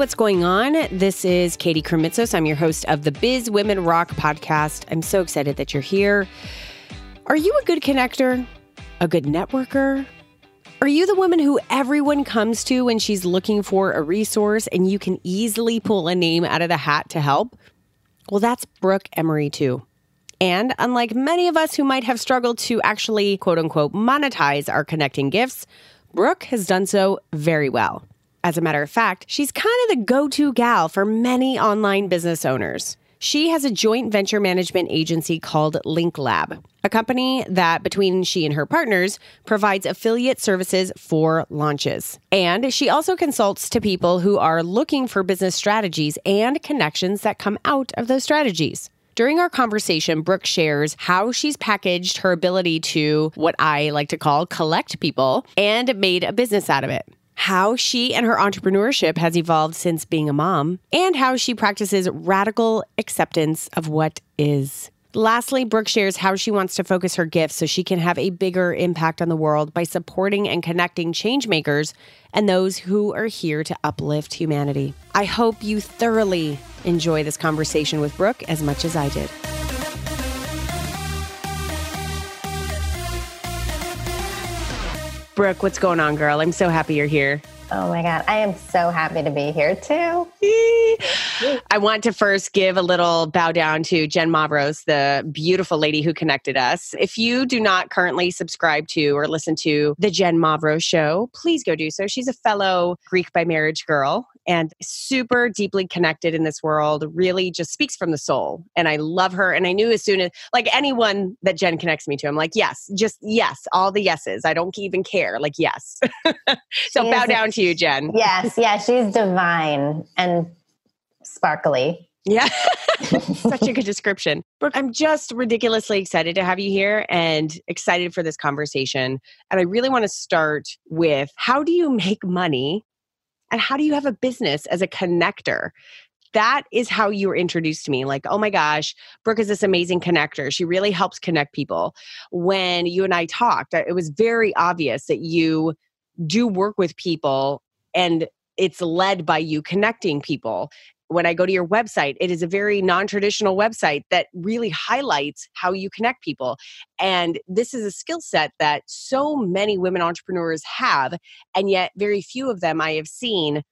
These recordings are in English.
What's going on? This is Katie Krimitsos. I'm your host of the Biz Women Rock podcast. I'm so excited that you're here. Are you a good connector? A good networker? Are you the woman who everyone comes to when she's looking for a resource and you can easily pull a name out of the hat to help? Well, that's Brooke Emery, too. And unlike many of us who might have struggled to actually, quote unquote, monetize our connecting gifts, Brooke has done so very well. As a matter of fact, she's kind of the go to gal for many online business owners. She has a joint venture management agency called Link Lab, a company that, between she and her partners, provides affiliate services for launches. And she also consults to people who are looking for business strategies and connections that come out of those strategies. During our conversation, Brooke shares how she's packaged her ability to what I like to call collect people and made a business out of it how she and her entrepreneurship has evolved since being a mom, and how she practices radical acceptance of what is. Lastly, Brooke shares how she wants to focus her gifts so she can have a bigger impact on the world by supporting and connecting changemakers and those who are here to uplift humanity. I hope you thoroughly enjoy this conversation with Brooke as much as I did. Brooke, what's going on, girl? I'm so happy you're here. Oh my God. I am so happy to be here too. I want to first give a little bow down to Jen Mavros, the beautiful lady who connected us. If you do not currently subscribe to or listen to the Jen Mavros show, please go do so. She's a fellow Greek by marriage girl and super deeply connected in this world, really just speaks from the soul. And I love her. And I knew as soon as, like anyone that Jen connects me to, I'm like, yes, just yes, all the yeses. I don't even care. Like, yes. so bow down to you, Jen. Yes. Yeah. She's divine and sparkly. Yeah. Such a good description. Brooke, I'm just ridiculously excited to have you here and excited for this conversation. And I really want to start with how do you make money and how do you have a business as a connector? That is how you were introduced to me. Like, oh my gosh, Brooke is this amazing connector. She really helps connect people. When you and I talked, it was very obvious that you do work with people and it's led by you connecting people when I go to your website, it is a very non traditional website that really highlights how you connect people. And this is a skill set that so many women entrepreneurs have, and yet very few of them I have seen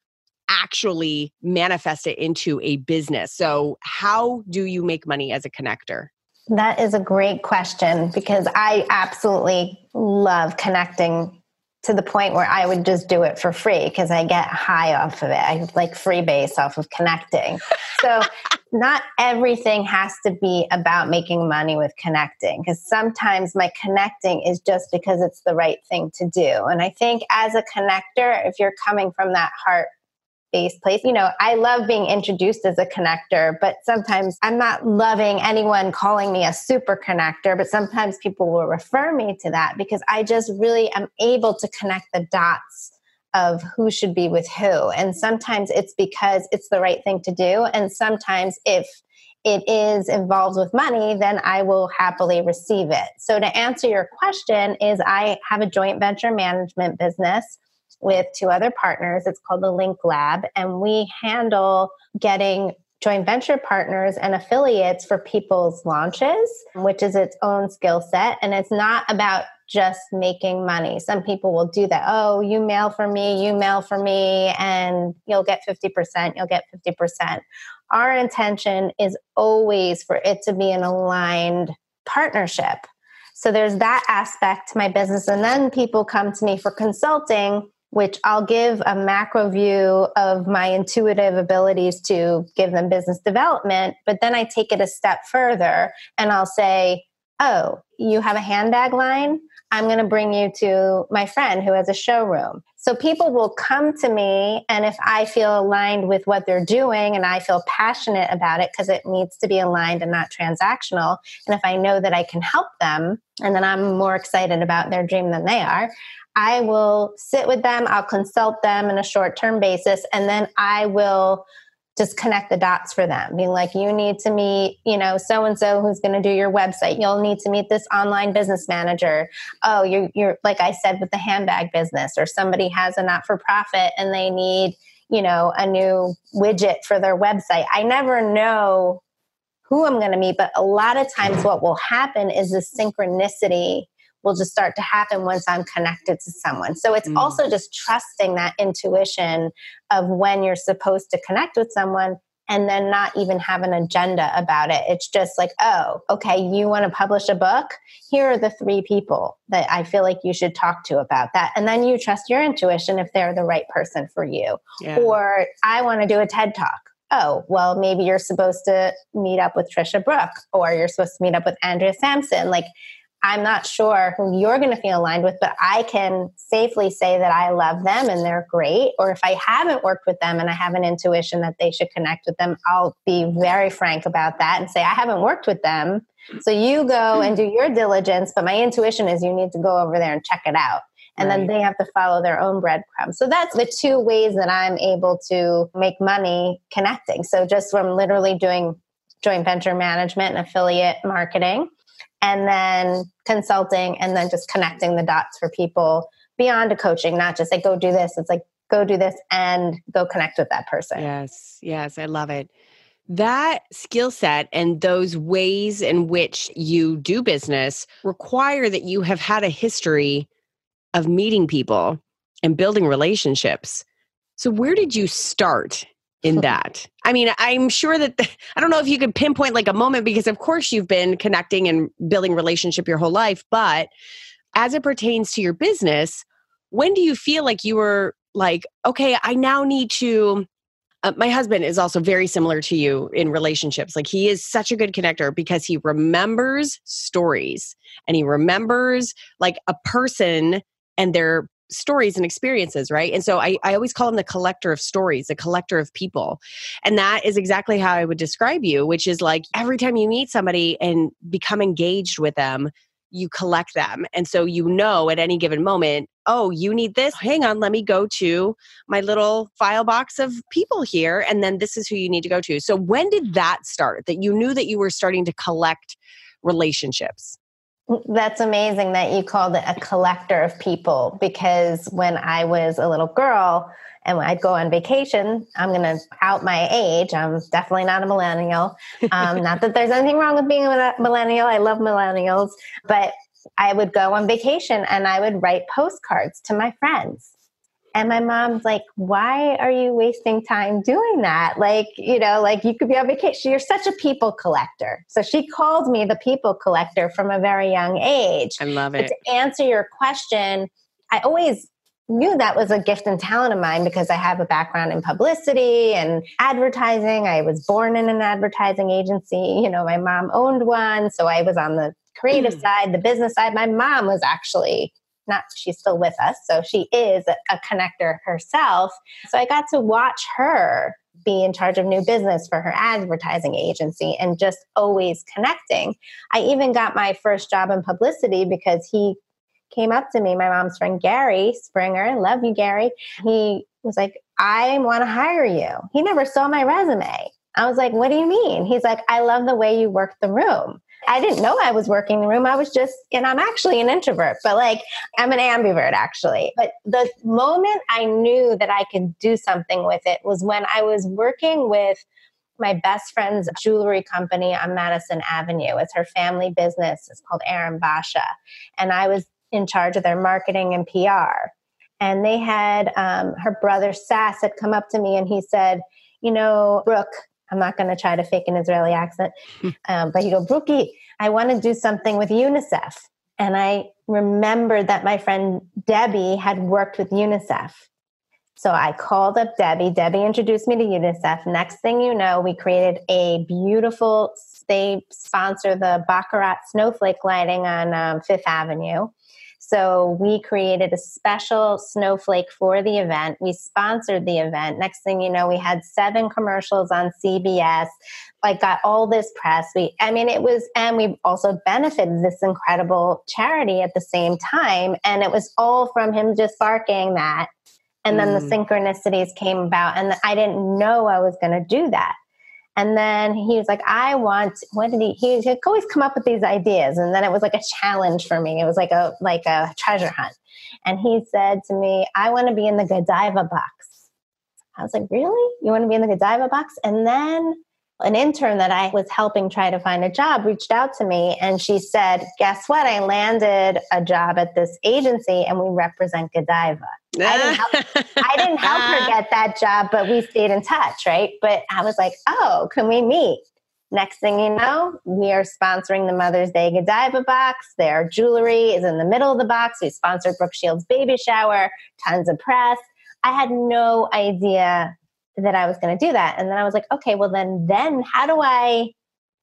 actually manifest it into a business. So, how do you make money as a connector? That is a great question because I absolutely love connecting to the point where I would just do it for free because I get high off of it. I like freebase off of connecting. So not everything has to be about making money with connecting because sometimes my connecting is just because it's the right thing to do. And I think as a connector, if you're coming from that heart based place. You know, I love being introduced as a connector, but sometimes I'm not loving anyone calling me a super connector, but sometimes people will refer me to that because I just really am able to connect the dots of who should be with who. And sometimes it's because it's the right thing to do. And sometimes if it is involved with money, then I will happily receive it. So to answer your question is I have a joint venture management business with two other partners. It's called the Link Lab, and we handle getting joint venture partners and affiliates for people's launches, which is its own skill set. And it's not about just making money. Some people will do that. Oh, you mail for me, you mail for me, and you'll get 50%, you'll get 50%. Our intention is always for it to be an aligned partnership. So there's that aspect to my business. And then people come to me for consulting which I'll give a macro view of my intuitive abilities to give them business development. But then I take it a step further and I'll say, Oh, you have a handbag line? I'm going to bring you to my friend who has a showroom. So people will come to me, and if I feel aligned with what they're doing and I feel passionate about it because it needs to be aligned and not transactional, and if I know that I can help them and then I'm more excited about their dream than they are, I will sit with them, I'll consult them in a short term basis, and then I will just connect the dots for them being like you need to meet you know so and so who's going to do your website you'll need to meet this online business manager oh you're, you're like i said with the handbag business or somebody has a not for profit and they need you know, a new widget for their website. I never know who I'm going to meet, but a lot of times what will happen is the synchronicity will just start to happen once I'm connected to someone. So it's mm. also just trusting that intuition of when you're supposed to connect with someone and then not even have an agenda about it. It's just like, oh, okay, you want to publish a book? Here are the three people that I feel like you should talk to about that. And then you trust your intuition if they're the right person for you. Yeah. Or I want to do a TED talk. Oh, well, maybe you're supposed to meet up with Tricia Brouk or you're supposed to meet up with Andrea Sampson. Like, I'm not sure who you're going to feel aligned with, but I can safely say that I love them and they're great. Or if I haven't worked with them and I have an intuition that they should connect with them, I'll be very frank about that and say, I haven't worked with them. So you go hmm. and do your diligence, but my intuition is you need to go over there and check it out. And right. then they have to follow their own breadcrumbs. So that's the two ways that I'm able to make money connecting. So just from literally doing joint venture management and affiliate marketing and then consulting and then just connecting the dots for people beyond a coaching, not just like go do this. It's like go do this and go connect with that person. Yes, yes, I love it. That skill set and those ways in which you do business require that you have had a history of meeting people and building relationships. So, where did you start in that? I mean, I'm sure that I don't know if you could pinpoint like a moment because, of course, you've been connecting and building relationship your whole life. But as it pertains to your business, when do you feel like you were like, okay, I now need to? Uh, my husband is also very similar to you in relationships. Like, he is such a good connector because he remembers stories and he remembers like a person and their stories and experiences, right? And so I, I always call him the collector of stories, the collector of people. And that is exactly how I would describe you, which is like every time you meet somebody and become engaged with them, you collect them. And so you know at any given moment, oh, you need this. Hang on, let me go to my little file box of people here. And then this is who you need to go to. So when did that start that you knew that you were starting to collect relationships? That's amazing that you called it a collector of people because when I was a little girl and I'd go on vacation, I'm going to out my age. I'm definitely not a millennial. Um, not that there's anything wrong with being a millennial. I love millennials, but I would go on vacation and I would write postcards to my friends. And my mom's like, why are you wasting time doing that? Like, you know, like you could be on vacation. You're such a people collector. So she called me the people collector from a very young age. I love it. But to answer your question, I always knew that was a gift and talent of mine because I have a background in publicity and advertising. I was born in an advertising agency. You know, my mom owned one. So I was on the creative mm. side, the business side. My mom was actually not she's still with us so she is a connector herself. So i got to watch her be in charge of new business for her advertising agency and just always connecting. I even got my first job in publicity because he came up to me my mom's friend gary springer love you gary. He was like i want to hire you. He never saw my resume. I was like what do you mean? He's like i love the way you work the room I didn't know I was working the room. I was just, and I'm actually an introvert, but like I'm an ambivert actually. But the moment I knew that I could do something with it was when I was working with my best friend's jewelry company on Madison Avenue. It's her family business. It's called Aaron Basha. And I was in charge of their marketing and PR. And they had um, her brother Sass had come up to me and he said, You know, Brooke, I'm not going to try to fake an Israeli accent. Um, but he go, Brookie, I want to do something with UNICEF. And I remembered that my friend Debbie had worked with UNICEF. So I called up Debbie. Debbie introduced me to UNICEF. Next thing you know, we created a beautiful, they sponsor the Baccarat snowflake lighting on um, Fifth Avenue. So we created a special snowflake for the event. We sponsored the event. Next thing you know, we had seven commercials on CBS. Like got all this press. We, I mean, it was, and we also benefited this incredible charity at the same time. And it was all from him just barking that. And then mm. the synchronicities came about, and I didn't know I was going to do that. And then he was like, I want, what did he, he, always come up with these ideas. And then it was like a challenge for me. It was like a, like a treasure hunt. And he said to me, I want to be in the Godiva box. I was like, really? You want to be in the Godiva box? And then an intern that I was helping try to find a job reached out to me and she said, Guess what? I landed a job at this agency and we represent Godiva. I didn't, help, I didn't help her get that job, but we stayed in touch, right? But I was like, Oh, can we meet? Next thing you know, we are sponsoring the Mother's Day Godiva box. Their jewelry is in the middle of the box. We sponsored Brooke Shields' baby shower, tons of press. I had no idea that I was going to do that. And then I was like, okay, well then then how do I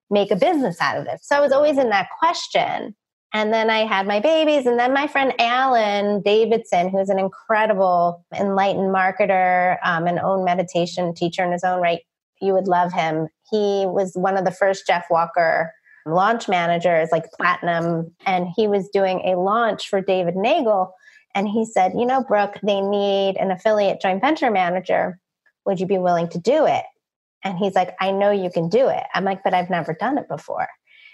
make a business out of this? So I was always in that question. And then I had my babies, and then my friend Alan Davidson, who's an incredible enlightened marketer, um, own meditation teacher in his own right. You would love him. He was one of the first Jeff Walker launch managers, like platinum, and he was doing a launch for David Neagle. And he said, You know, Brooke, they need an affiliate joint venture manager. Would you be willing to do it? And he's like, I know you can do it. I'm like, but I've never done it before.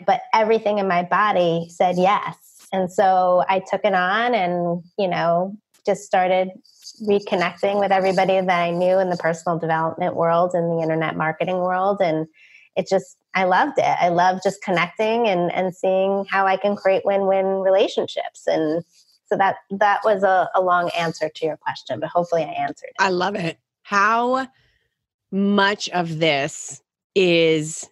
But everything in my body said yes. And so I took it on and, you know, just started reconnecting with everybody that I knew in the personal development world and the internet marketing world. And it just, I loved it. I love just connecting and, and seeing how I can create win-win relationships. And so that, that was a, a long answer to your question, but hopefully I answered it. I love it. How much of this is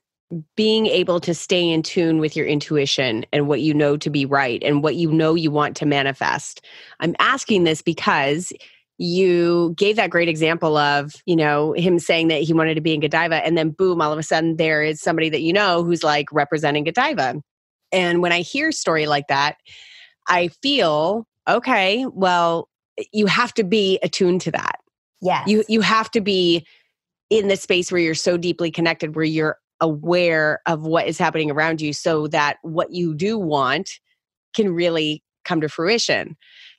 being able to stay in tune with your intuition and what you know to be right and what you know you want to manifest. I'm asking this because you gave that great example of, you know, him saying that he wanted to be in Godiva and then boom, all of a sudden there is somebody that you know who's like representing Godiva. And when I hear a story like that, I feel, okay, well, you have to be attuned to that. Yeah. You you have to be in the space where you're so deeply connected where you're aware of what is happening around you so that what you do want can really come to fruition.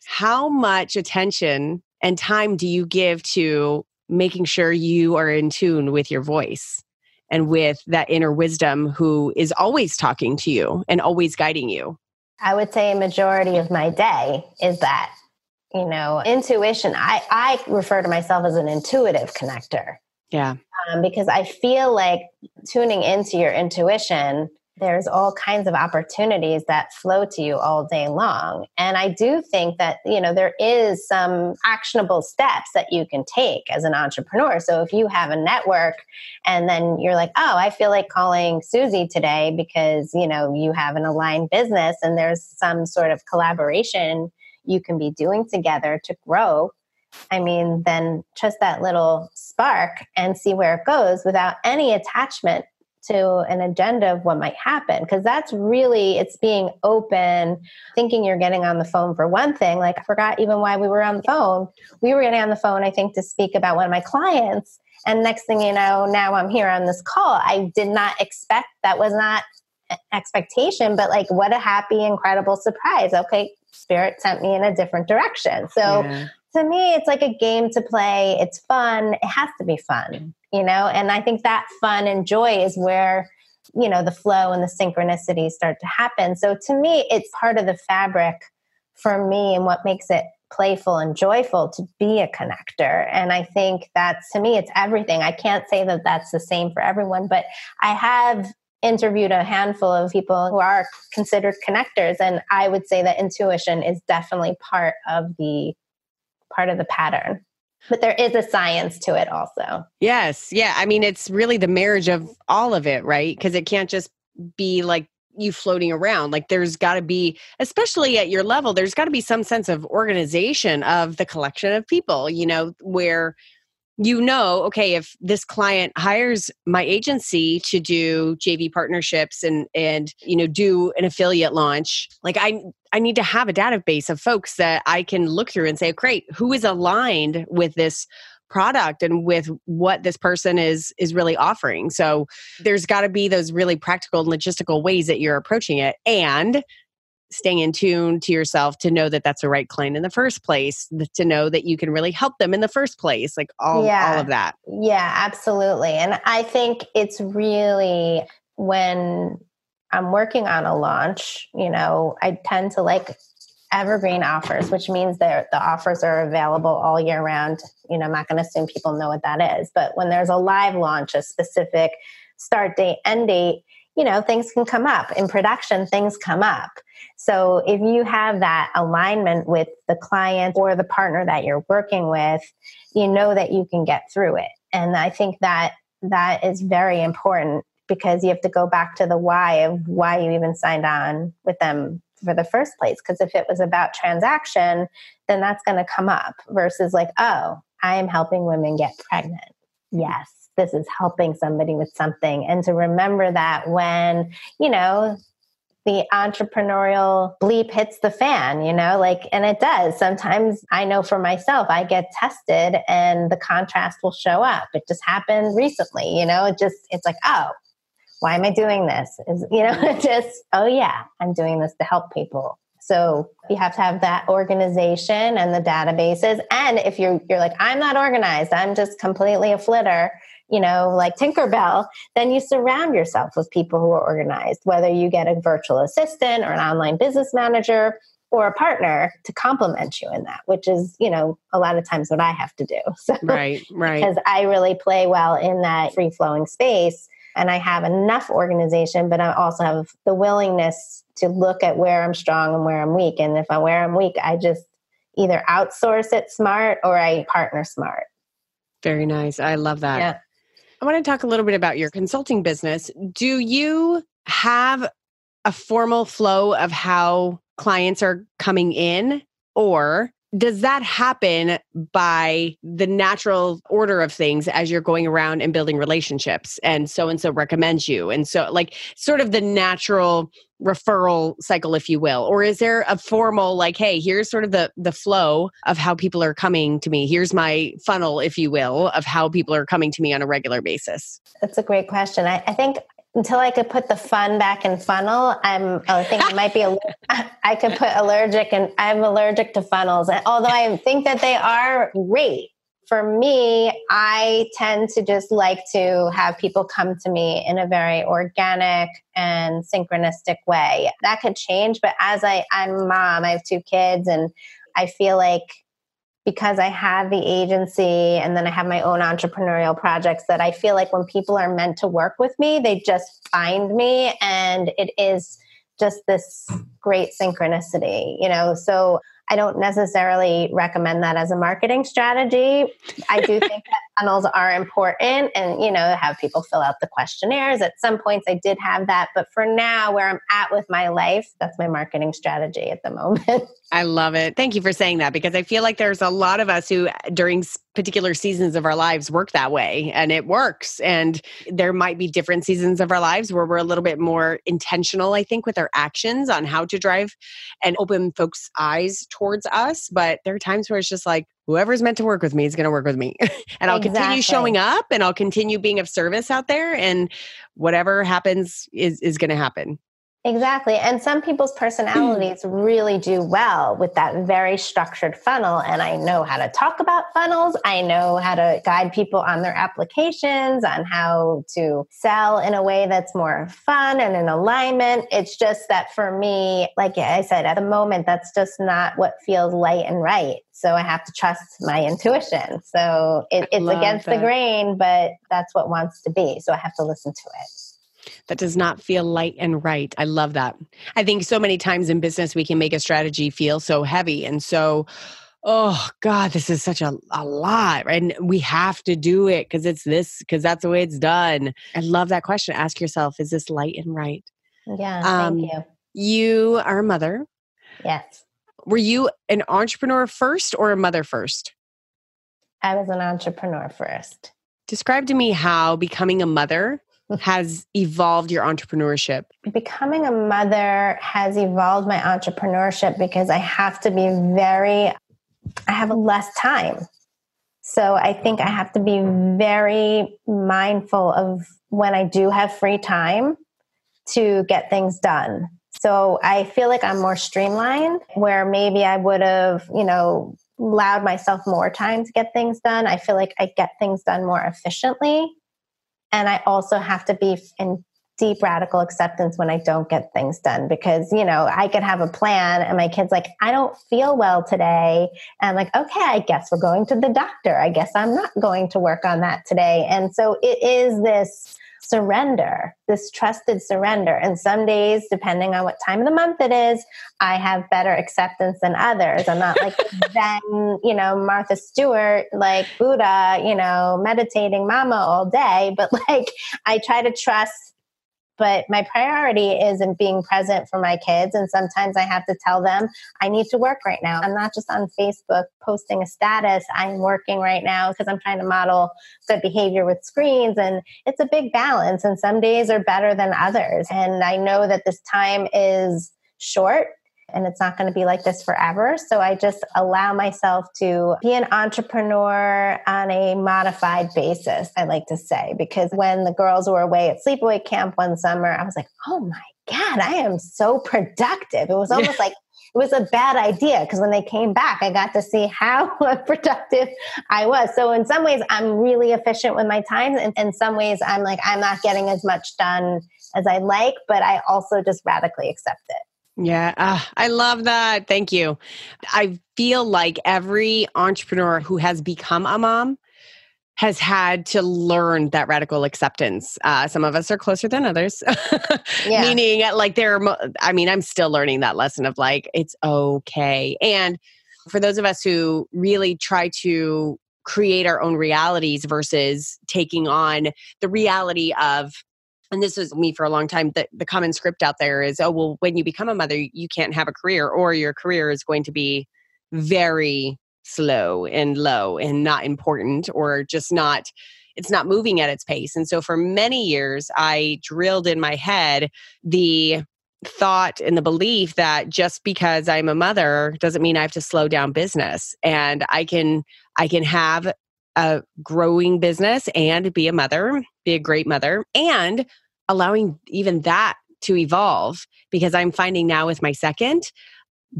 How much attention and time do you give to making sure you are in tune with your voice and with that inner wisdom who is always talking to you and always guiding you? I would say a majority of my day is that you know intuition. I i refer to myself as an intuitive connector. Yeah. Um, because i feel like tuning into your intuition there's all kinds of opportunities that flow to you all day long. And i do think that you know there is some actionable steps that you can take as an entrepreneur. So if you have a network and then you're like oh i feel like calling susie today because you know you have an aligned business and there's some sort of collaboration you can be doing together to grow I mean, then just that little spark and see where it goes without any attachment to an agenda of what might happen. Because that's really, it's being open, thinking you're getting on the phone for one thing. Like, I forgot even why we were on the phone. We were getting on the phone, I think, to speak about one of my clients. And next thing you know, now I'm here on this call. I did not expect that was not expectation, but like, what a happy, incredible surprise. Okay, spirit sent me in a different direction. So yeah. to me, it's like a game to play. It's fun. It has to be fun, you know? And I think that fun and joy is where, you know, the flow and the synchronicities start to happen. So to me, it's part of the fabric for me and what makes it playful and joyful to be a connector. And I think that's to me, it's everything. I can't say that that's the same for everyone, but I have interviewed a handful of people who are considered connectors and i would say that intuition is definitely part of the part of the pattern. But there is a science to it also. Yes yeah i mean it's really the marriage of all of it right? Because it can't just be like you floating around. Like there's got to be especially at your level there's got to be some sense of organization of the collection of people you know where you know, okay, if this client hires my agency to do JV partnerships and and you know do an affiliate launch, like I I need to have a database of folks that I can look through and say, great, who is aligned with this product and with what this person is is really offering. So there's got to be those really practical and logistical ways that you're approaching it and staying in tune to yourself to know that that's the right client in the first place to know that you can really help them in the first place like all yeah. all of that yeah absolutely and i think it's really when i'm working on a launch you know i tend to like evergreen offers, which means that the offers are available all year round. You know, I'm not going to assume people know what that is, but when there's a live launch, a specific start date, end date, you know, things can come up. In production, things come up. So if you have that alignment with the client or the partner that you're working with, you know that you can get through it. And I think that that is very important because you have to go back to the why of why you even signed on with them for the first place. Because if it was about transaction, then that's going to come up versus like, oh, I am helping women get pregnant. Yes, this is helping somebody with something. And to remember that when, you know, the entrepreneurial bleep hits the fan, you know, like, and it does. Sometimes I know for myself, I get tested and the contrast will show up. It just happened recently, you know, it just, it's like, oh, why am I doing this? Is, you know, just, oh yeah, I'm doing this to help people. So you have to have that organization and the databases. And if you're, you're like, I'm not organized, I'm just completely a flitter, you know, like Tinkerbell, then you surround yourself with people who are organized, whether you get a virtual assistant or an online business manager or a partner to complement you in that, which is, you know, a lot of times what I have to do. So, right, right. Because I really play well in that free flowing space and I have enough organization, but I also have the willingness to look at where I'm strong and where I'm weak. And if I where I'm weak, I just either outsource it smart or I partner smart. Very nice. I love that. Yeah. I want to talk a little bit about your consulting business. Do you have a formal flow of how clients are coming in, or does that happen by the natural order of things as you're going around and building relationships and so and so recommends you? And so like sort of the natural referral cycle if you will or is there a formal like hey here's sort of the the flow of how people are coming to me. Here's my funnel if you will of how people are coming to me on a regular basis that's a great question. I, I think until I could put the fun back in funnel, I'm. I think I might be. I could put allergic, and I'm allergic to funnels. Although I think that they are great for me, I tend to just like to have people come to me in a very organic and synchronistic way. That could change, but as I, I'm mom, I have two kids, and I feel like because I have the agency and then I have my own entrepreneurial projects that I feel like when people are meant to work with me, they just find me and it is just this great synchronicity, you know. So I don't necessarily recommend that as a marketing strategy. I do think that funnels are important and, you know, have people fill out the questionnaires. At some points, I did have that. But for now, where I'm at with my life, that's my marketing strategy at the moment. I love it. Thank you for saying that because I feel like there's a lot of us who, during particular seasons of our lives, work that way and it works. And there might be different seasons of our lives where we're a little bit more intentional, I think, with our actions on how to drive and open folks' eyes towards us. But there are times where it's just like, whoever's meant to work with me is going to work with me. and I'll exactly. continue showing up and I'll continue being of service out there. And whatever happens is, is going to happen. Exactly. And some people's hmm. personalities really do well with that very structured funnel. And I know how to talk about funnels. I know how to guide people on their applications, on how to sell in a way that's more fun and in alignment. It's just that for me, like I said, at the moment, that's just not what feels light and right. So I have to trust my intuition. So it, it's against that. the grain, but that's what wants to be. So I have to listen to it that does not feel light and right. I love that. I think so many times in business we can make a strategy feel so heavy and so oh god this is such a, a lot and we have to do it because it's this because that's the way it's done. I love that question. Ask yourself is this light and right? Yeah um, thank you. you are a mother. Yes. Were you an entrepreneur first or a mother first? I was an entrepreneur first. Describe to me how becoming a mother has evolved your entrepreneurship? Becoming a mother has evolved my entrepreneurship because I have to be very, I have less time. So I think I have to be very mindful of when I do have free time to get things done. So I feel like I'm more streamlined where maybe I would have, you know, allowed myself more time to get things done. I feel like I get things done more efficiently and I also have to be in deep radical acceptance when I don't get things done because, you know, I could have a plan and my kid's like, I don't feel well today. And I'm like, okay, I guess we're going to the doctor. I guess I'm not going to work on that today. And so it is this surrender, this trusted surrender. And some days, depending on what time of the month it is, I have better acceptance than others. I'm not like then, you know, Martha Stewart, like Buddha, you know, meditating mama all day, but like I try to trust but my priority is in being present for my kids. And sometimes I have to tell them, I need to work right now. I'm not just on Facebook posting a status. I'm working right now because I'm trying to model good behavior with screens. And it's a big balance. And some days are better than others. And I know that this time is short and it's not going to be like this forever. So I just allow myself to be an entrepreneur on a modified basis, I like to say, because when the girls were away at sleepaway camp one summer, I was like, oh my God, I am so productive. It was almost like it was a bad idea because when they came back, I got to see how productive I was. So in some ways, I'm really efficient with my time. And in some ways, I'm like, I'm not getting as much done as I like, but I also just radically accept it. Yeah, uh, I love that. Thank you. I feel like every entrepreneur who has become a mom has had to learn that radical acceptance. Uh, some of us are closer than others, yeah. meaning like they're, I mean, I'm still learning that lesson of like, it's okay. And for those of us who really try to create our own realities versus taking on the reality of and this was me for a long time the, the common script out there is oh well when you become a mother you can't have a career or your career is going to be very slow and low and not important or just not it's not moving at its pace. And so for many years i drilled in my head the thought and the belief that just because i'm a mother doesn't mean i have to slow down business and i can i can have a growing business and be a mother, be a great mother, and allowing even that to evolve because I'm finding now with my second,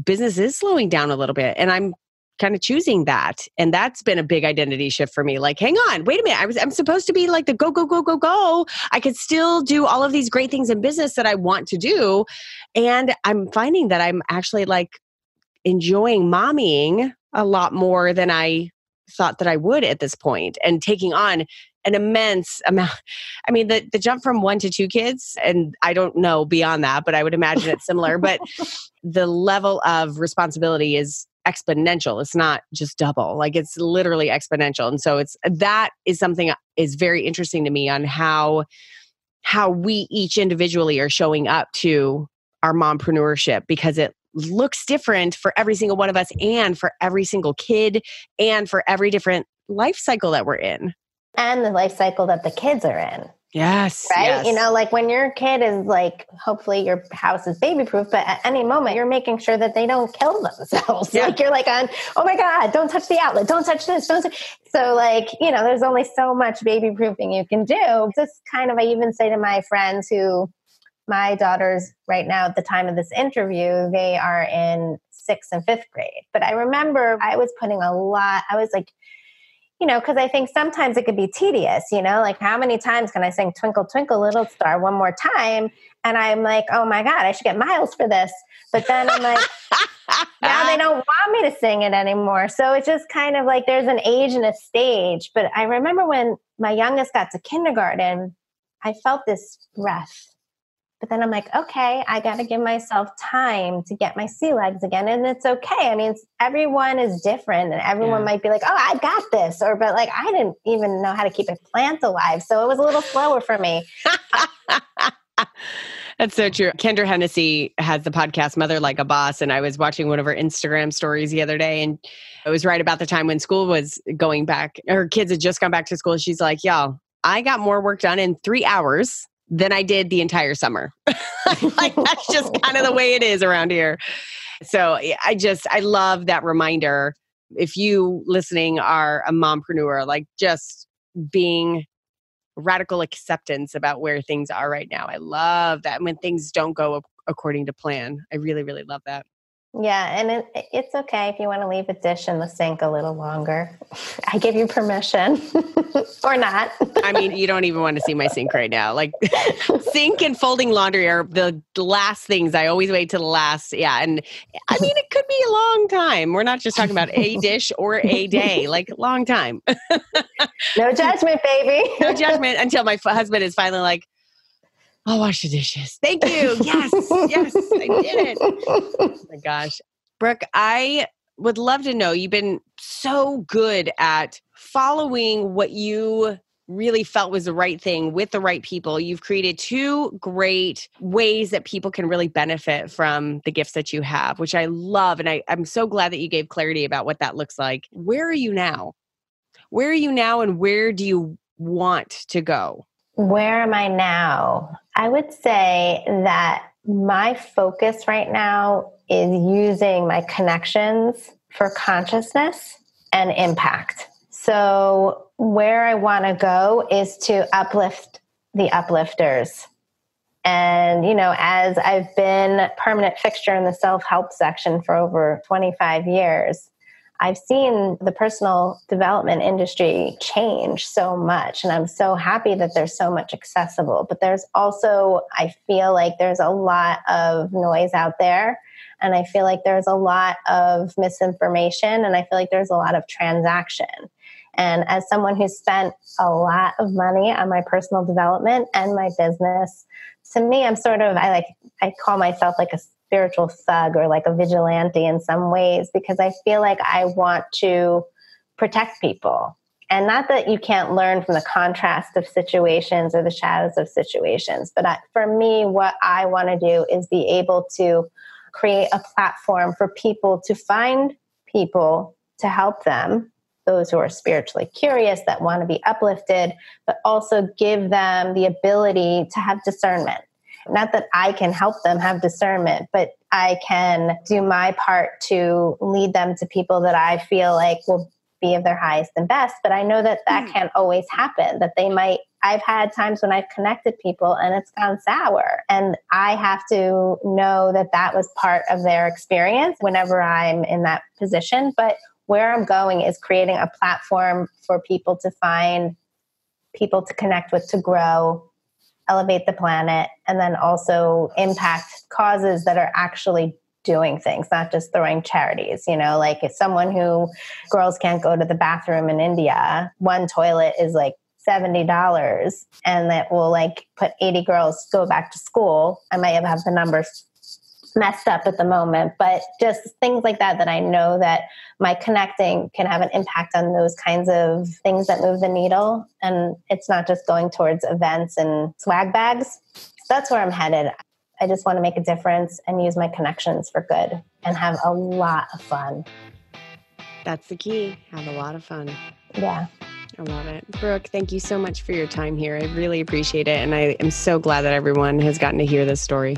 business is slowing down a little bit and I'm kind of choosing that and that's been a big identity shift for me like hang on wait a minute i was i'm supposed to be like the go go go go go. I could still do all of these great things in business that i want to do and i'm finding that i'm actually like enjoying mommying a lot more than i thought that I would at this point and taking on an immense amount. I mean, the, the jump from one to two kids, and I don't know beyond that, but I would imagine it's similar. but the level of responsibility is exponential. It's not just double, like it's literally exponential. And so it's that is something is very interesting to me on how how we each individually are showing up to our mompreneurship because it looks different for every single one of us and for every single kid and for every different life cycle that we're in. And the life cycle that the kids are in. Yes. Right? Yes. You know, like when your kid is like, hopefully your house is baby proof, but at any moment you're making sure that they don't kill themselves. Yeah. Like you're like on, oh my God, don't touch the outlet, don't touch this, don't touch. So, like, you know, there's only so much baby proofing you can do. Just kind of, I even say to my friends who my daughters right now at the time of this interview they are in sixth and fifth grade. But i remember i was putting a lot i was like you know because i think sometimes it could be tedious you know like how many times can i sing twinkle twinkle little star one more time? And i'm like oh my god i should get miles for this. But then i'm like now they don't want me to sing it anymore. So it's just kind of like there's an age and a stage. But i remember when my youngest got to kindergarten i felt this breath but then I'm like, okay, I got to give myself time to get my sea legs again. And it's okay. I mean, everyone is different and everyone yeah. might be like, oh, I got this. Or, but like, I didn't even know how to keep a plant alive. So it was a little slower for me. That's so true. Kendra Hennessy has the podcast Mother Like a Boss. And I was watching one of her Instagram stories the other day. And it was right about the time when school was going back. Her kids had just gone back to school. She's like, y'all, I got more work done in three hours than I did the entire summer. like that's just kind of the way it is around here. So I just I love that reminder. If you listening are a mompreneur, like just being radical acceptance about where things are right now. I love that when things don't go according to plan. I really, really love that. Yeah, and it, it's okay if you want to leave a dish in the sink a little longer. I give you permission or not. I mean, you don't even want to see my sink right now. Like, sink and folding laundry are the last things I always wait to the last. Yeah. And I mean, it could be a long time. We're not just talking about a dish or a day, like, long time. no judgment, baby. no judgment until my husband is finally like, I'll wash the dishes. Thank you. Yes, yes, I did it. Oh my gosh. Brooke, I would love to know you've been so good at following what you really felt was the right thing with the right people. You've created two great ways that people can really benefit from the gifts that you have, which I love. And I, I'm so glad that you gave clarity about what that looks like. Where are you now? Where are you now, and where do you want to go? Where am I now? I would say that my focus right now is using my connections for consciousness and impact. So, where I want to go is to uplift the uplifters. And, you know, as I've been permanent fixture in the self help section for over 25 years, I've seen the personal development industry change so much, and I'm so happy that there's so much accessible. But there's also, I feel like there's a lot of noise out there, and I feel like there's a lot of misinformation, and I feel like there's a lot of transaction. And as someone who spent a lot of money on my personal development and my business, to me, I'm sort of, I like, I call myself like a spiritual thug or like a vigilante in some ways because I feel like I want to protect people. And not that you can't learn from the contrast of situations or the shadows of situations, but I, for me, what I want to do is be able to create a platform for people to find people to help them those who are spiritually curious that want to be uplifted, but also give them the ability to have discernment. Not that I can help them have discernment, but I can do my part to lead them to people that I feel like will be of their highest and best. But I know that that mm. can't always happen, that they might. I've had times when I've connected people and it's gone sour. And I have to know that that was part of their experience whenever I'm in that position. But where I'm going is creating a platform for people to find people to connect with, to grow, elevate the planet, and then also impact causes that are actually doing things, not just throwing charities. You know, like if someone who girls can't go to the bathroom in India, one toilet is like $70 and that will like put 80 girls go back to school. I might have the numbers messed up at the moment, but just things like that that I know that my connecting can have an impact on those kinds of things that move the needle. And it's not just going towards events and swag bags. That's where I'm headed. I just want to make a difference and use my connections for good and have a lot of fun. That's the key. Have a lot of fun. Yeah. I love it. Brooke, thank you so much for your time here. I really appreciate it. And I am so glad that everyone has gotten to hear this story.